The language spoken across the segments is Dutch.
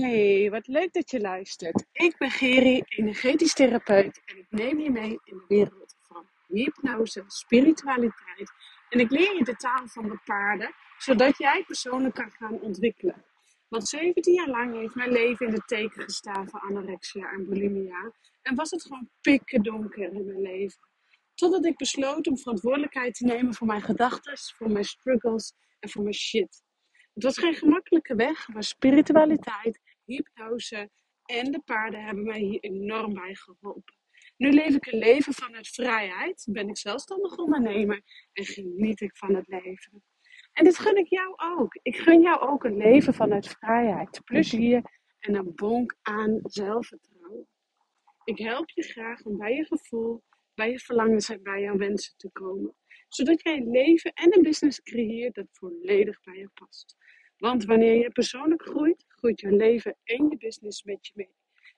Hey, wat leuk dat je luistert. Ik ben Geri, energetisch therapeut en ik neem je mee in de wereld van hypnose, spiritualiteit. En ik leer je de taal van de paarden, zodat jij persoonlijk kan gaan ontwikkelen. Want 17 jaar lang heeft mijn leven in de teken gestaan van anorexia en bulimia. En was het gewoon pikken donker in mijn leven. Totdat ik besloot om verantwoordelijkheid te nemen voor mijn gedachten, voor mijn struggles en voor mijn shit. Het was geen gemakkelijke weg, maar spiritualiteit, hypnose en de paarden hebben mij hier enorm bij geholpen. Nu leef ik een leven vanuit vrijheid, ben ik zelfstandig ondernemer en geniet ik van het leven. En dit gun ik jou ook. Ik gun jou ook een leven vanuit vrijheid, plezier en een bonk aan zelfvertrouwen. Ik help je graag om bij je gevoel, bij je verlangens en bij jouw wensen te komen. Zodat jij een leven en een business creëert dat volledig bij je past. Want wanneer je persoonlijk groeit, groeit je leven en je business met je mee.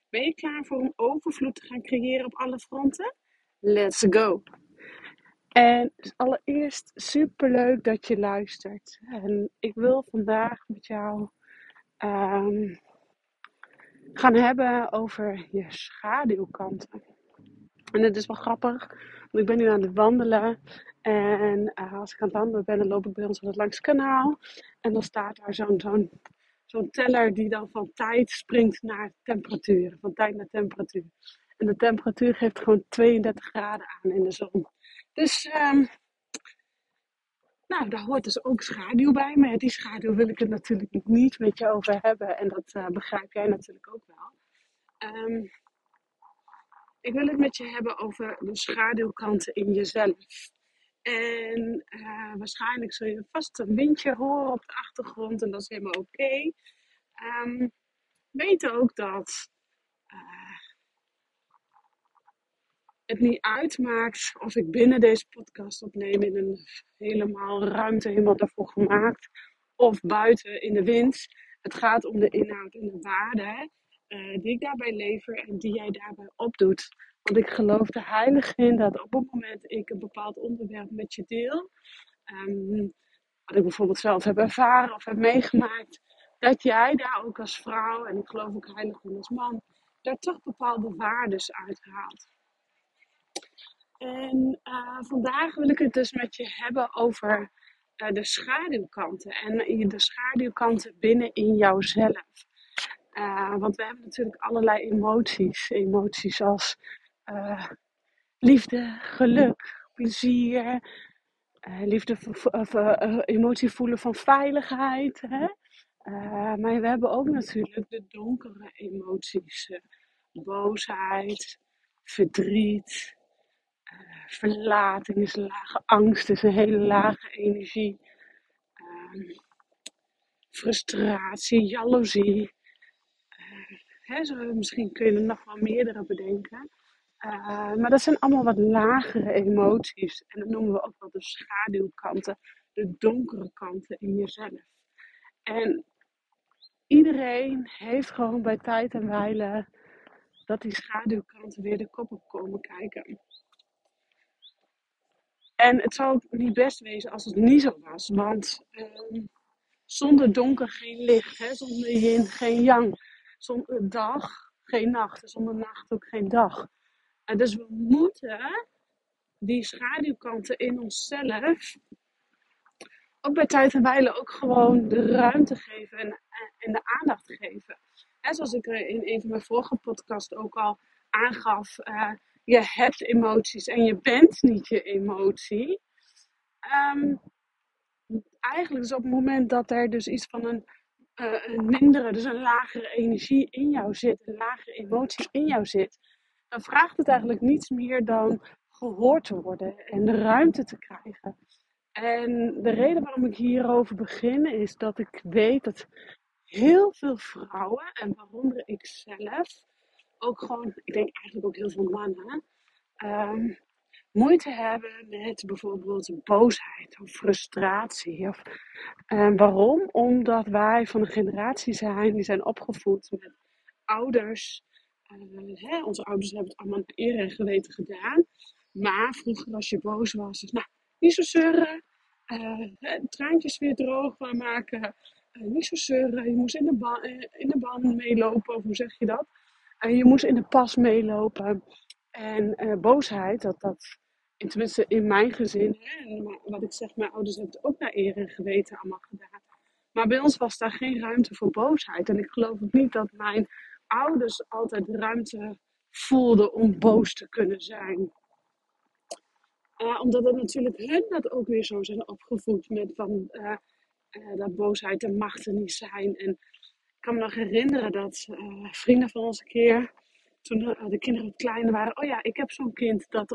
Ben je klaar voor een overvloed te gaan creëren op alle fronten? Let's go! En allereerst super leuk dat je luistert. En ik wil vandaag met jou um, gaan hebben over je schaduwkanten. En het is wel grappig, want ik ben nu aan het wandelen. En uh, als ik aan het wandelen ben, loop ik bij ons langs het kanaal. En dan staat daar zo'n zo'n zo'n teller die dan van tijd springt naar temperatuur. Van tijd naar temperatuur. En de temperatuur geeft gewoon 32 graden aan in de zon. Dus, um, nou, daar hoort dus ook schaduw bij. Maar die schaduw wil ik het natuurlijk niet met je over hebben. En dat uh, begrijp jij natuurlijk ook wel. Um, ik wil het met je hebben over de schaduwkanten in jezelf. En uh, waarschijnlijk zul je vast een windje horen op de achtergrond en dat is helemaal oké. Okay. Um, weet ook dat uh, het niet uitmaakt of ik binnen deze podcast opneem in een helemaal ruimte, helemaal daarvoor gemaakt, of buiten in de wind. Het gaat om de inhoud en de waarde uh, die ik daarbij lever en die jij daarbij opdoet. Want ik geloof er heilig in dat op het moment ik een bepaald onderwerp met je deel, um, wat ik bijvoorbeeld zelf heb ervaren of heb meegemaakt, dat jij daar ook als vrouw, en ik geloof ook heilig in als man, daar toch bepaalde waardes uithaalt. En uh, vandaag wil ik het dus met je hebben over uh, de schaduwkanten en de schaduwkanten binnen in jouzelf. Uh, want we hebben natuurlijk allerlei emoties. Emoties als uh, liefde, geluk, plezier, uh, liefde, uh, emotie voelen van veiligheid. Hè? maar we hebben ook natuurlijk de donkere emoties. boosheid, verdriet, verlating is lage angst, is een hele lage energie. Ehm, frustratie, jaloezie. Hè, zo, misschien kun je er nog wel meerdere bedenken. Uh, maar dat zijn allemaal wat lagere emoties. En dat noemen we ook wel de schaduwkanten, de donkere kanten in jezelf. En iedereen heeft gewoon bij tijd en wijle dat die schaduwkanten weer de kop op komen kijken. En het zou niet best wezen als het niet zo was, want uh, zonder donker geen licht, hè? zonder yin geen yang, zonder dag geen nacht, zonder nacht ook geen dag. En dus we moeten die schaduwkanten in onszelf ook bij tijd en wijle ook gewoon de ruimte geven en, en de aandacht geven. En zoals ik in een van mijn vorige podcasts ook al aangaf, uh, je hebt emoties en je bent niet je emotie. Um, eigenlijk is op het moment dat er dus iets van een, uh, een mindere, dus een lagere energie in jou zit, een lagere emotie in jou zit, dan vraagt het eigenlijk niets meer dan gehoord te worden en de ruimte te krijgen. En de reden waarom ik hierover begin is dat ik weet dat heel veel vrouwen, en waaronder ik zelf, ook gewoon, ik denk eigenlijk ook heel veel mannen, um, moeite hebben met bijvoorbeeld boosheid of frustratie. Of, um, waarom? Omdat wij van een generatie zijn die zijn opgevoed met ouders hè, onze ouders hebben het allemaal naar eer en geweten gedaan. Maar vroeger als je boos was, dus, nou, niet zo zeuren. Uh, traantjes weer droog maken. uh, niet zo zeuren. Je moest in de, ban, in de ban meelopen, of hoe zeg je dat? je moest in de pas meelopen. En boosheid, dat, dat, tenminste in mijn gezin, hè, wat ik zeg, mijn ouders hebben het ook naar eer en geweten allemaal gedaan. Maar bij ons was daar geen ruimte voor boosheid. En ik geloof ook niet dat mijn ouders altijd ruimte voelden om boos te kunnen zijn. Uh, omdat het natuurlijk hun dat ook weer zo zijn opgevoed met van uh, uh, dat boosheid en machten niet zijn. En ik kan me nog herinneren dat vrienden van ons een keer, toen de kinderen wat kleiner waren, oh ja, ik heb zo'n kind dat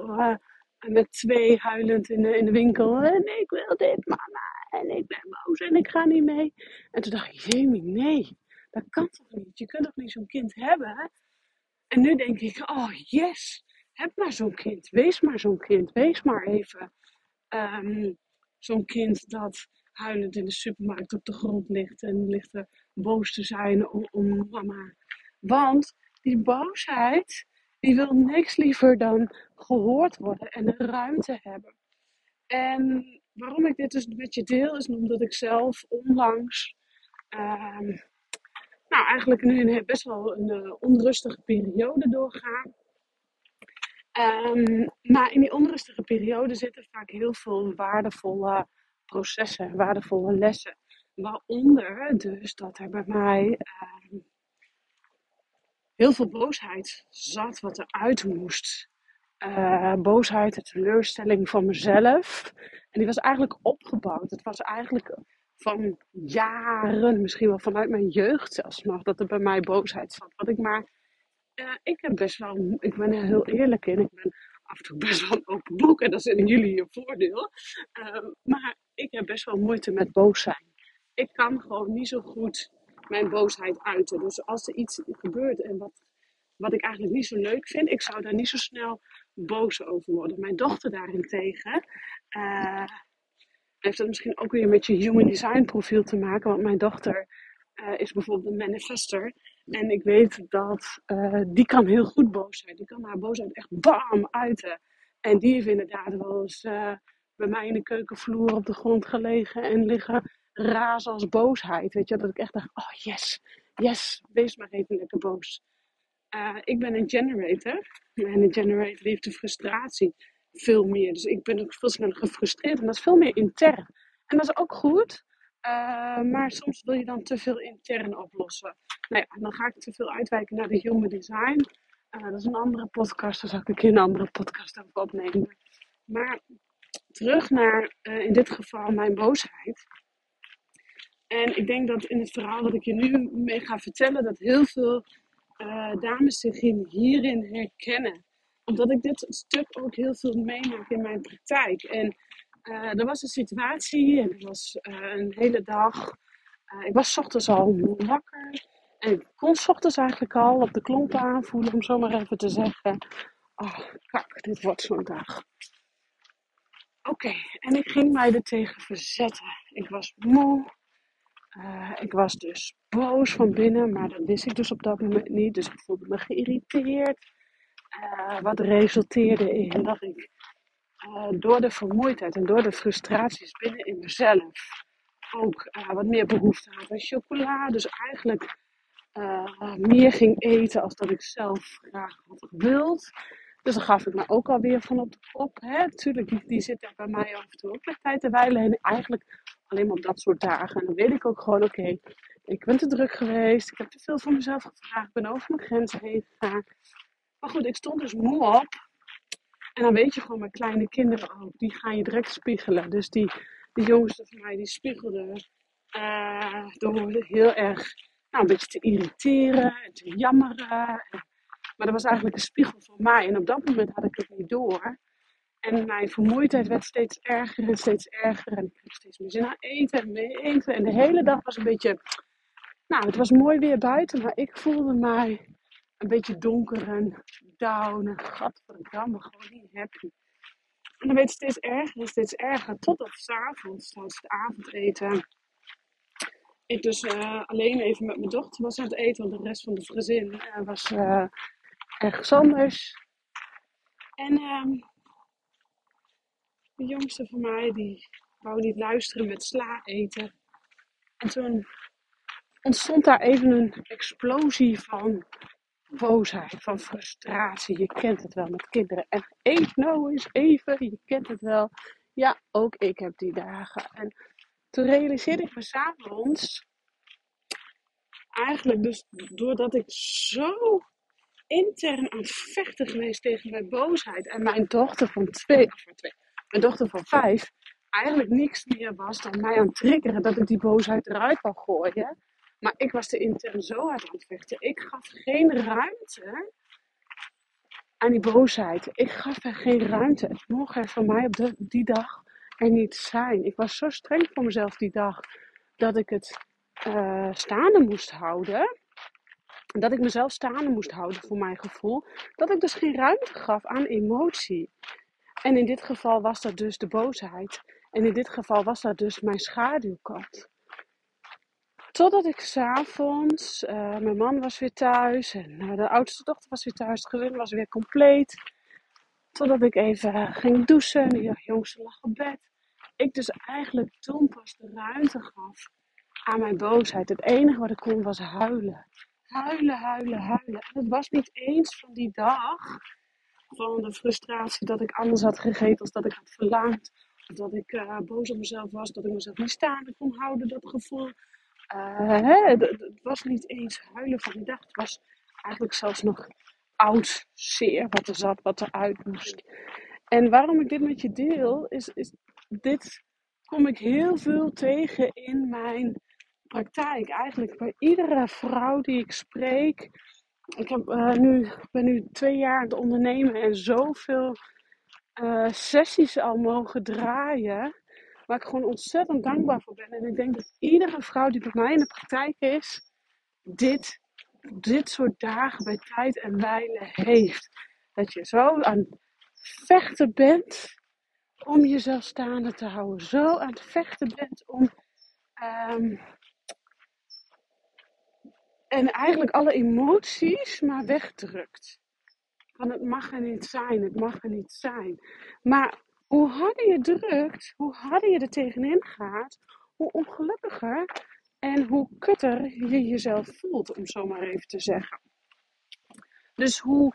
met twee huilend in de, in de winkel, en ik wil dit mama, en ik ben boos en ik ga niet mee. En toen dacht ik, Jamie, nee, dat kan toch niet? Je kunt toch niet zo'n kind hebben? En nu denk ik, oh yes, heb maar zo'n kind. Wees maar zo'n kind. Wees maar even um, zo'n kind dat huilend in de supermarkt op de grond ligt en ligt er boos te zijn om, mama. Want die boosheid, die wil niks liever dan gehoord worden en ruimte hebben. En waarom ik dit dus met je deel, is omdat ik zelf onlangs, um, nou eigenlijk nu een, best wel een uh, onrustige periode doorga. Um, maar in die onrustige periode zitten vaak heel veel waardevolle processen, waardevolle lessen. Waaronder dus dat er bij mij um, heel veel boosheid zat wat eruit moest. Uh, boosheid, de teleurstelling van mezelf. En die was eigenlijk opgebouwd. Het was eigenlijk van jaren, misschien wel vanuit mijn jeugd zelfs nog, dat er bij mij boosheid zat. Wat ik maar uh, ik heb best wel, ik ben er heel eerlijk in. Ik ben af en toe best wel een open boek en dat in jullie een voordeel. Uh, maar ik heb best wel moeite met boos zijn. Ik kan gewoon niet zo goed mijn boosheid uiten. Dus als er iets gebeurt en wat, wat ik eigenlijk niet zo leuk vind, ik zou daar niet zo snel boos over worden. Mijn dochter daarentegen uh, heeft dat misschien ook weer met je human design profiel te maken. Want mijn dochter uh, is bijvoorbeeld een manifester. En ik weet dat uh, die kan heel goed boos zijn. Die kan haar boosheid echt bam uiten. En die heeft inderdaad wel eens uh, bij mij in de keukenvloer op de grond gelegen en liggen razen als boosheid. Weet je, dat ik echt dacht, oh yes, yes, wees maar even lekker boos. Ik ben een generator. En een generator heeft de frustratie veel meer. Dus ik ben ook veel sneller gefrustreerd. En dat is veel meer intern. En dat is ook goed. Uh, maar soms wil je dan te veel intern oplossen. Nou ja, dan ga ik te veel uitwijken naar de human design. Uh, dat is een andere podcast, daar zal ik een keer een andere podcast over opnemen. Maar terug naar uh, in dit geval mijn boosheid. En ik denk dat in het verhaal dat ik je nu mee ga vertellen, dat heel veel dames zich hierin herkennen. Omdat ik dit stuk ook heel veel meemaak in mijn praktijk. En uh, er was een situatie en er was uh, een hele dag. Uh, ik was ochtends al wakker. En ik kon ochtends eigenlijk al op de klompen aanvoelen, om zo maar even te zeggen. Oh, kak, dit wordt zo'n dag. Oké, en ik ging mij er tegen verzetten. Ik was moe. ik was dus boos van binnen, maar dat wist ik dus op dat moment niet. Dus ik voelde me geïrriteerd. Wat resulteerde in dat ik uh, door de vermoeidheid en door de frustraties binnen in mezelf ook uh, wat meer behoefte had aan chocola. Dus eigenlijk meer ging eten als dat ik zelf graag had gewild. Dus dan gaf ik me ook alweer van op de kop. Hè. Tuurlijk, die, die zit er bij mij af en toe ook met tijd te wijlen. En eigenlijk alleen maar op dat soort dagen. En dan weet ik ook gewoon, oké, ik ben te druk geweest. Ik heb te veel van mezelf gevraagd. Ik ben over mijn grenzen heen gegaan. Maar goed, ik stond dus moe op. En dan weet je gewoon met kleine kinderen ook, die gaan je direct spiegelen. Dus die, die jongens van mij, die spiegelden uh, door heel erg nou, een beetje te irriteren en te jammeren. Maar dat was eigenlijk een spiegel van mij. En op dat moment had ik het niet door. En mijn vermoeidheid werd steeds erger en steeds erger. En ik kreeg steeds meer zin aan eten en meer eten. En de hele dag was een beetje... Nou, het was mooi weer buiten, maar ik voelde mij een beetje donker en down en gadverdamme, gewoon niet happy. En dan werd het steeds erger en steeds erger, totdat s'avonds, tijdens het avondeten, ik dus uh, alleen even met mijn dochter was aan het eten, want de rest van het gezin uh, was uh, ergens anders. En ehm, de jongste van mij, die wou niet luisteren met sla eten. En toen ontstond daar even een explosie van boosheid, van frustratie. Je kent het wel met kinderen. En eet nou eens even, je kent het wel. Ja, ook ik heb die dagen. En toen realiseerde ik me s'avonds, eigenlijk dus doordat ik zo intern aan vechten geweest tegen mijn boosheid. En mijn dochter van twee, twee, mijn dochter van vijf, eigenlijk niks meer was dan mij aan het triggeren dat ik die boosheid eruit wou gooien. Maar ik was er intern zo hard aan het vechten. Ik gaf geen ruimte aan die boosheid. Ik gaf er geen ruimte. Het mocht er van mij op die dag er niet zijn. Ik was zo streng voor mezelf die dag dat ik het uh, staande moest houden. Dat ik mezelf staande moest houden voor mijn gevoel. Dat ik dus geen ruimte gaf aan emotie. En in dit geval was dat dus de boosheid. En in dit geval was dat dus mijn schaduwkant. Totdat ik s'avonds, uh, mijn man was weer thuis en uh, de oudste dochter was weer thuis, het gezin was weer compleet. Totdat ik even ging douchen en de jongste lag op bed. Ik dus eigenlijk toen pas de ruimte gaf aan mijn boosheid. Het enige wat ik kon was huilen. Huilen, huilen, huilen. En het was niet eens van die dag, van de frustratie dat ik anders had gegeten als dat ik had verlangd. Dat ik boos op mezelf was, dat ik mezelf niet staande kon houden, dat gevoel. Uh, het was niet eens huilen van die dag. Het was eigenlijk zelfs nog oud zeer wat er zat, wat eruit moest. En waarom ik dit met je deel, is, is dit kom ik heel veel tegen in mijn praktijk. Eigenlijk bij iedere vrouw die ik spreek. Ik heb, uh, nu, ben nu twee jaar aan het ondernemen en zoveel uh, sessies al mogen draaien. Waar ik gewoon ontzettend dankbaar voor ben. En ik denk dat iedere vrouw die bij mij in de praktijk is, dit, dit soort dagen bij tijd en wijle heeft. Dat je zo aan het vechten bent om jezelf staande te houden. Zo aan het vechten bent om. Um, en eigenlijk alle emoties maar wegdrukt. Van het mag er niet zijn, het mag er niet zijn. Maar hoe harder je drukt, hoe harder je er tegenin gaat, hoe ongelukkiger en hoe kutter je jezelf voelt, om zo maar even te zeggen. Dus hoe,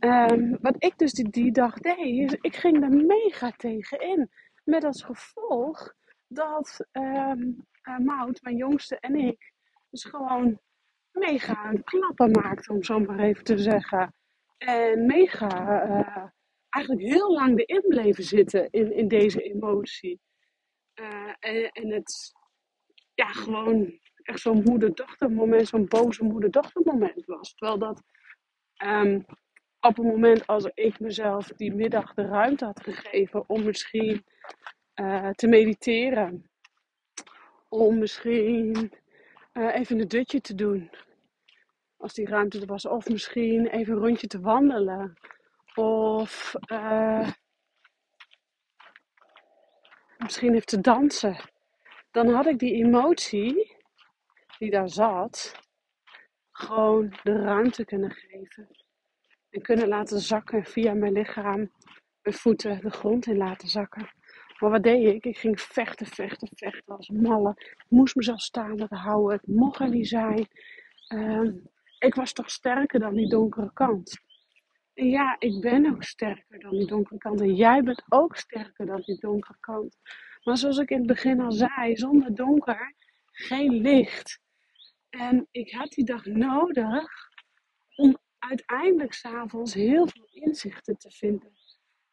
um, wat ik dus die, dag deed, is ik ging er mega tegenin. Met als gevolg dat um, uh, Maud, mijn jongste en ik, dus gewoon mega klappen maakten, om zo maar even te zeggen. En mega uh, eigenlijk heel lang erin bleven zitten in, in deze emotie. Uh, en, en, het ja, gewoon echt zo'n moeder-dochter moment, zo'n boze moeder-dochter moment was. Terwijl dat um, op het moment als ik mezelf die middag de ruimte had gegeven om misschien uh, te mediteren. Om misschien uh, even een dutje te doen. Als die ruimte er was. Of misschien even een rondje te wandelen. Of uh, misschien even te dansen. Dan had ik die emotie die daar zat, gewoon de ruimte kunnen geven. En kunnen laten zakken via mijn lichaam, mijn voeten de grond in laten zakken. Maar wat deed ik? Ik ging vechten, vechten, vechten als malle. Ik moest mezelf staande houden. Het mocht er niet zijn. Uh, ik was toch sterker dan die donkere kant. Ja, ik ben ook sterker dan die donkere kant. En jij bent ook sterker dan die donkere kant. Maar zoals ik in het begin al zei, zonder donker geen licht. En ik had die dag nodig om uiteindelijk s'avonds heel veel inzichten te vinden.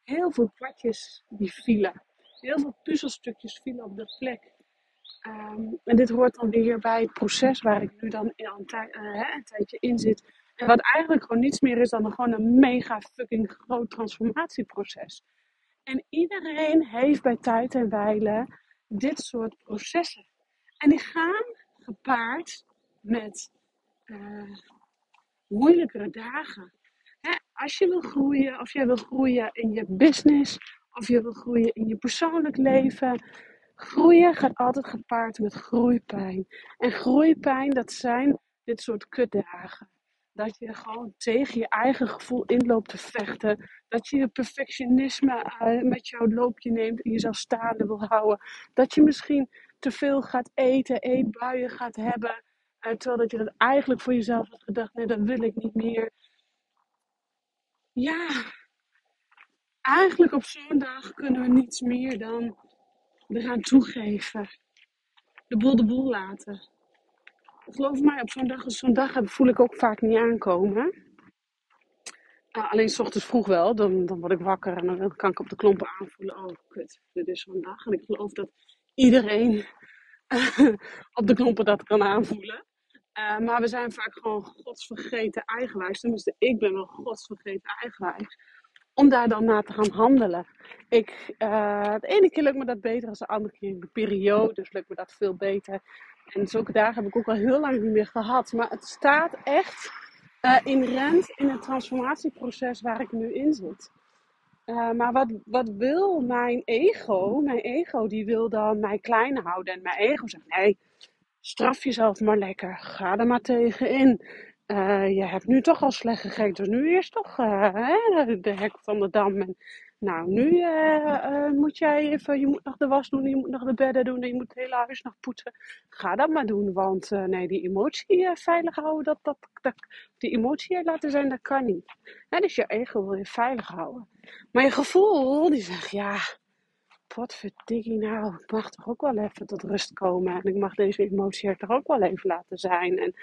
Heel veel kwartjes die vielen. Heel veel puzzelstukjes vielen op de plek. Um, en dit hoort dan weer bij het proces waar ik nu dan uh, een tijdje in zit. En wat eigenlijk gewoon niets meer is dan een, gewoon een mega fucking groot transformatieproces. En iedereen heeft bij tijd en wijle dit soort processen. En die gaan gepaard met uh, moeilijkere dagen. Hè, als je wil groeien, of jij wil groeien in je business, of je wil groeien in je persoonlijk leven. Groeien gaat altijd gepaard met groeipijn. En groeipijn, dat zijn dit soort kutdagen. Dat je gewoon tegen je eigen gevoel inloopt te vechten. Dat je je perfectionisme uh, met jouw loopje neemt en jezelf staande wil houden. Dat je misschien te veel gaat eten, eetbuien gaat hebben. Uh, terwijl dat je dat eigenlijk voor jezelf had gedacht, nee, dat wil ik niet meer. Ja, eigenlijk op zo'n dag kunnen we niets meer dan eraan toegeven. De boel de boel laten. Geloof mij, op zo'n dag zo'n dag voel ik ook vaak niet aankomen. Uh, alleen s ochtends vroeg wel, dan, dan word ik wakker en dan kan ik op de klompen aanvoelen. Oh, kut, dit is zo'n dag. En ik geloof dat iedereen op de klompen dat kan aanvoelen. Uh, maar we zijn vaak gewoon godsvergeten eigenwijs. Tenminste, ik ben wel godsvergeten eigenwijs. Om daar dan naar te gaan handelen. Ik, de ene keer lukt me dat beter dan de andere keer. In de periode dus lukt me dat veel beter. En zulke dagen heb ik ook al heel lang niet meer gehad. Maar het staat echt uh, inherent in het transformatieproces waar ik nu in zit. Uh, maar wat, wat wil mijn ego? Mijn ego die wil dan mij klein houden. En mijn ego zegt, nee, straf jezelf maar lekker. Ga er maar tegenin. Uh, je hebt nu toch al slecht gegeten, dus nu eerst toch uh, de hek van de dam. En, nou, nu uh, moet jij even, je moet nog de was doen, je moet nog de bedden doen, en je moet het hele huis nog poetsen. Ga dat maar doen, want nee, die emotie veilig houden, dat, dat, dat, die emotie laten zijn, dat kan niet. dus je ego wil je veilig houden. Maar je gevoel, die zegt, ja, wat verdikkie nou, ik mag toch ook wel even tot rust komen. En ik mag deze emotie er toch ook wel even laten zijn. En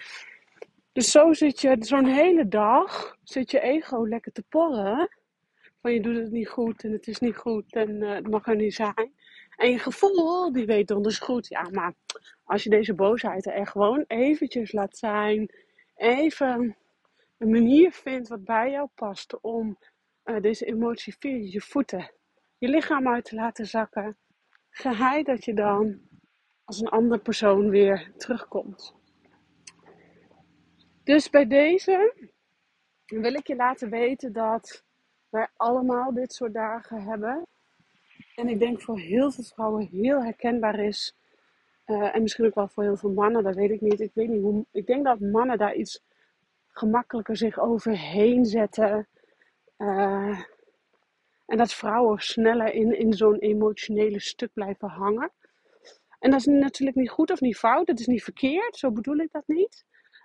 dus zo zit je zo'n hele dag, zit je ego lekker te porren. Van je doet het niet goed en het is niet goed en uh, het mag er niet zijn. En je gevoel, die weet donders goed. Ja, maar als je deze boosheid er gewoon eventjes laat zijn. Even een manier vindt wat bij jou past om uh, deze emotie via je voeten, je lichaam uit te laten zakken. Geheid dat je dan als een andere persoon weer terugkomt. Dus bij deze wil ik je laten weten dat wij allemaal dit soort dagen hebben. En ik denk voor heel veel vrouwen heel herkenbaar is. Uh, en misschien ook wel voor heel veel mannen, dat weet ik niet. Ik weet niet hoe. Ik denk dat mannen daar iets gemakkelijker zich overheen zetten. Uh, en dat vrouwen sneller in, in zo'n emotionele stuk blijven hangen. En dat is natuurlijk niet goed of niet fout. Het is niet verkeerd, zo bedoel ik dat niet.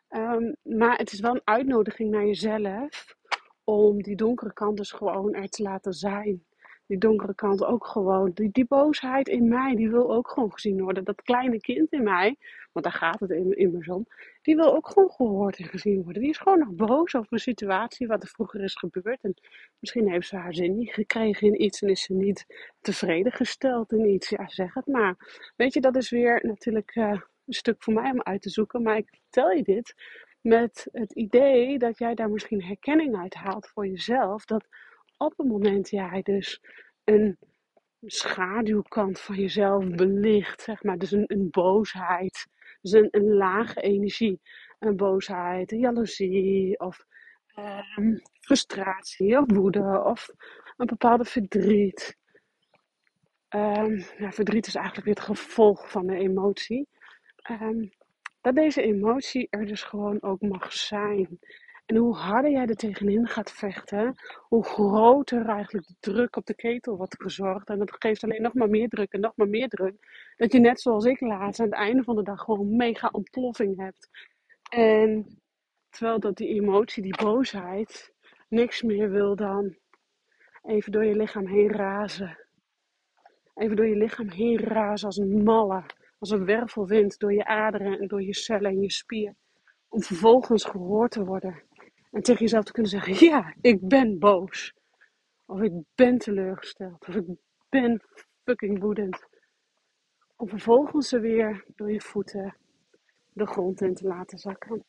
Um, maar het is wel een uitnodiging naar jezelf om die donkere kant dus gewoon er te laten zijn. Die donkere kant ook gewoon. Die, die boosheid in mij, die wil ook gewoon gezien worden. Dat kleine kind in mij, want daar gaat het in, immers om, die wil ook gewoon gehoord en gezien worden. Die is gewoon nog boos over een situatie wat er vroeger is gebeurd. En misschien heeft ze haar zin niet gekregen in iets en is ze niet tevreden gesteld in iets. Ja, zeg het maar. Weet je, dat is weer natuurlijk. Uh, een stuk voor mij om uit te zoeken. Maar ik vertel je dit met het idee dat jij daar misschien herkenning uit haalt voor jezelf. Dat op het moment jij dus een schaduwkant van jezelf belicht, zeg maar, dus een, een boosheid, dus een, een lage energie, een boosheid, een jaloezie of um, frustratie of woede of een bepaalde verdriet. Ja, verdriet is eigenlijk weer het gevolg van de emotie. Um, dat deze emotie er dus gewoon ook mag zijn. En hoe harder jij er tegenin gaat vechten, hoe groter eigenlijk de druk op de ketel wordt gezorgd. En dat geeft alleen nog maar meer druk en nog maar meer druk. Dat je net zoals ik laatst aan het einde van de dag gewoon mega ontploffing hebt. En terwijl dat die emotie, die boosheid, niks meer wil dan even door je lichaam heen razen. Even door je lichaam heen razen als een malle als een wervelwind door je aderen en door je cellen en je spier. Om vervolgens gehoord te worden. En tegen jezelf te kunnen zeggen: Ja, ik ben boos. Of ik ben teleurgesteld. Of ik ben fucking woedend. Om vervolgens ze weer door je voeten de grond in te laten zakken.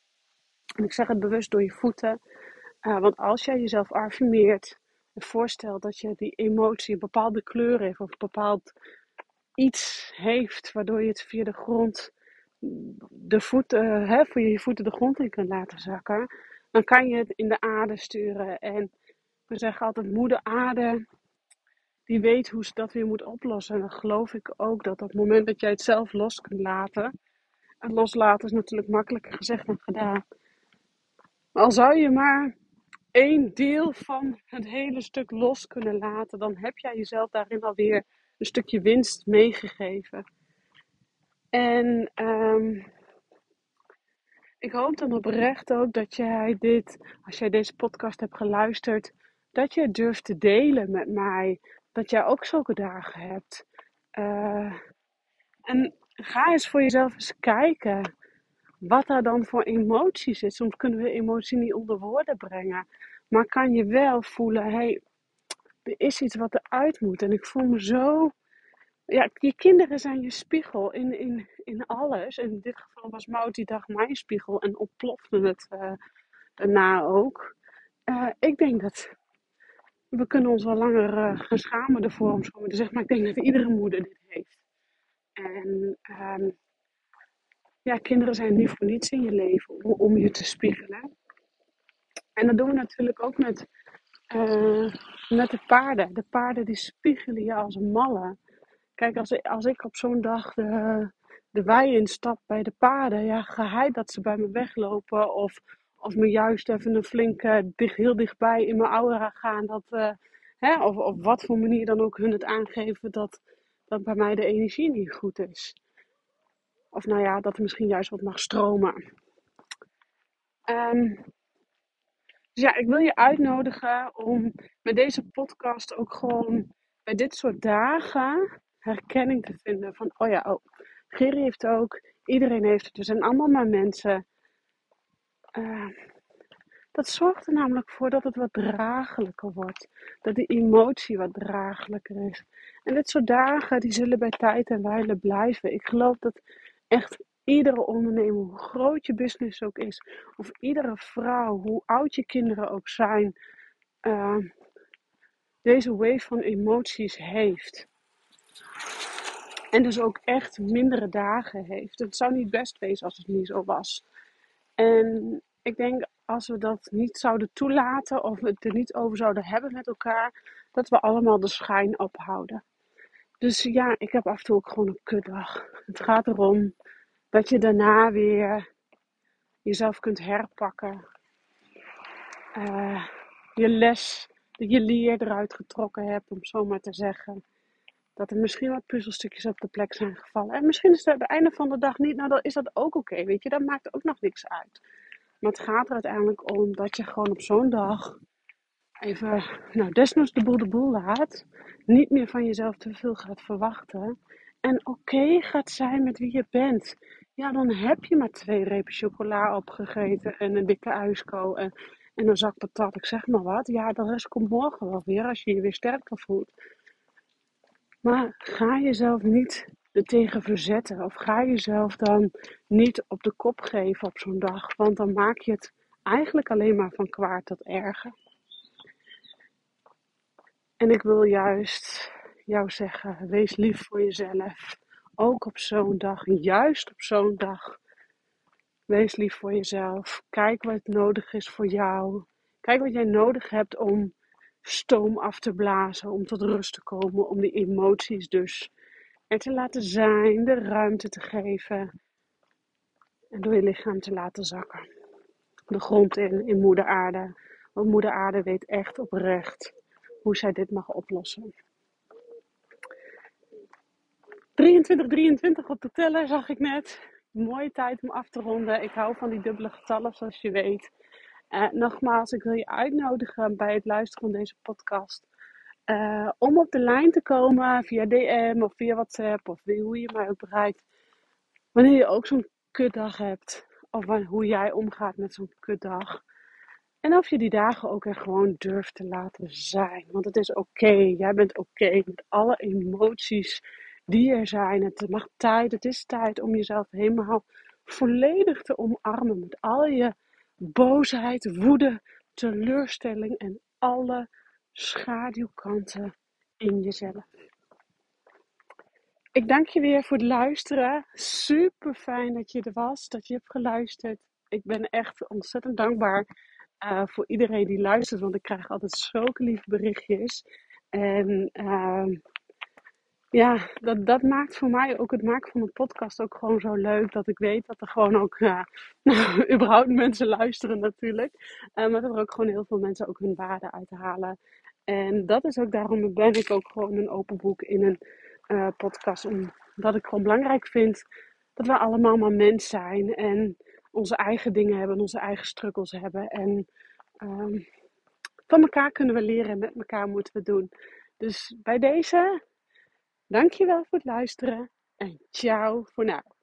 En ik zeg het bewust door je voeten. Uh, want als jij jezelf affirmeert en voorstelt dat je die emotie een bepaalde kleur heeft of een bepaald iets heeft waardoor je het via de grond, de voeten, hè, voor je voeten de grond in kunt laten zakken, dan kan je het in de aarde sturen. En we zeggen altijd, moeder aarde, die weet hoe ze dat weer moet oplossen. En dan geloof ik ook dat op het moment dat jij het zelf los kunt laten, en loslaten is natuurlijk makkelijker gezegd dan gedaan. Maar al zou je maar één deel van het hele stuk los kunnen laten, dan heb jij jezelf daarin alweer een stukje winst meegegeven. En um, ik hoop dan oprecht ook dat jij dit, als jij deze podcast hebt geluisterd, dat het durft te delen met mij. Dat jij ook zulke dagen hebt. Uh, en ga eens voor jezelf eens kijken wat daar dan voor emoties is. Soms kunnen we emotie niet onder woorden brengen. Maar kan je wel voelen, hé, hey, er is iets wat eruit moet. En ik voel me zo. Ja, je kinderen zijn je spiegel in, in, in alles. En in dit geval was Mout die dag mijn spiegel en ontplofte het uh, daarna ook. Uh, ik denk dat we kunnen ons wel langer uh, gaan schamen ervoor om zo te zeggen. Maar ik denk dat iedere moeder dit heeft. En um, ja, kinderen zijn niet voor niets in je leven om, om je te spiegelen. En dat doen we natuurlijk ook met, uh, met de paarden. De paarden die spiegelen je als een malle. Kijk, als, als ik op zo'n dag de, de wei instap bij de paarden, ja, geheid dat ze bij me weglopen. Of, of me juist even een flinke, dicht, heel dichtbij in mijn aura gaan. Dat, uh, hè, of op wat voor manier dan ook hun het aangeven dat, dat bij mij de energie niet goed is. Of nou ja, dat er misschien juist wat mag stromen. Um, dus ja, ik wil je uitnodigen om met deze podcast ook gewoon bij dit soort dagen herkenning te vinden. Van, oh ja, oh, Geri heeft ook, iedereen heeft het. We zijn allemaal maar mensen. Uh, dat zorgt er namelijk voor dat het wat draaglijker wordt. Dat de emotie wat draaglijker is. En dit soort dagen, die zullen bij tijd en wijle blijven. Ik geloof dat echt iedere ondernemer, hoe groot je business ook is, of iedere vrouw, hoe oud je kinderen ook zijn, uh, deze wave van emoties heeft. En dus ook echt mindere dagen heeft. Het zou niet best wezen als het niet zo was. En ik denk als we dat niet zouden toelaten of we het er niet over zouden hebben met elkaar, dat we allemaal de schijn ophouden. Dus ja, ik heb af en toe ook gewoon een kutdag. Het gaat erom dat je daarna weer jezelf kunt herpakken. Uh, je les, je leer eruit getrokken hebt, om zo maar te zeggen. Dat er misschien wat puzzelstukjes op de plek zijn gevallen. En misschien is het het einde van de dag niet, nou dan is dat ook oké, weet je. Dat maakt ook nog niks uit. Maar het gaat er uiteindelijk om dat je gewoon op zo'n dag even, nou desnoods de boel de boel laat. Niet meer van jezelf te veel gaat verwachten. En oké gaat zijn met wie je bent. Ja, dan heb je maar twee repen chocola opgegeten en een dikke uisko en, en een zak patat. Ik zeg maar wat. Ja, de rest komt morgen wel weer als je je weer sterker voelt. Maar ga jezelf niet er tegen verzetten. Of ga jezelf dan niet op de kop geven op zo'n dag. Want dan maak je het eigenlijk alleen maar van kwaad tot erger. En ik wil juist jou zeggen: wees lief voor jezelf. Ook op zo'n dag, juist op zo'n dag. Wees lief voor jezelf. Kijk wat nodig is voor jou. Kijk wat jij nodig hebt om stoom af te blazen, om tot rust te komen, om die emoties dus er te laten zijn, de ruimte te geven en door je lichaam te laten zakken. De grond in, in moeder aarde. Want moeder aarde weet echt oprecht hoe zij dit mag oplossen. 23, 23 op de teller zag ik net. Mooie tijd om af te ronden. Ik hou van die dubbele getallen, zoals je weet. Uh, nogmaals, ik wil je uitnodigen bij het luisteren van deze podcast. Uh, om op de lijn te komen via DM of via WhatsApp of hoe je mij ook bereikt. Wanneer je ook zo'n kutdag hebt. Of hoe jij omgaat met zo'n kutdag. En of je die dagen ook er gewoon durft te laten zijn. Want het is oké. Jij bent oké met alle emoties die er zijn. Het mag tijd, het is tijd om jezelf helemaal volledig te omarmen met al je boosheid, woede, teleurstelling en alle schaduwkanten in jezelf. Ik dank je weer voor het luisteren. Super fijn dat je er was, dat je hebt geluisterd. Ik ben echt ontzettend dankbaar uh, voor iedereen die luistert, want ik krijg altijd zulke lieve berichtjes. En uh, ja, dat, dat maakt voor mij ook het maken van een podcast ook gewoon zo leuk. Dat ik weet dat er gewoon ook, nou, überhaupt mensen luisteren natuurlijk. Uh, maar dat er ook gewoon heel veel mensen ook hun waarde uithalen. En dat is ook daarom ben ik ook gewoon een open boek in een uh, podcast. Omdat ik gewoon belangrijk vind dat we allemaal maar mens zijn. En onze eigen dingen hebben, onze eigen struggles hebben. En ehm, van elkaar kunnen we leren en met elkaar moeten we doen. Dus bij deze, dankjewel voor het luisteren en ciao voor nu.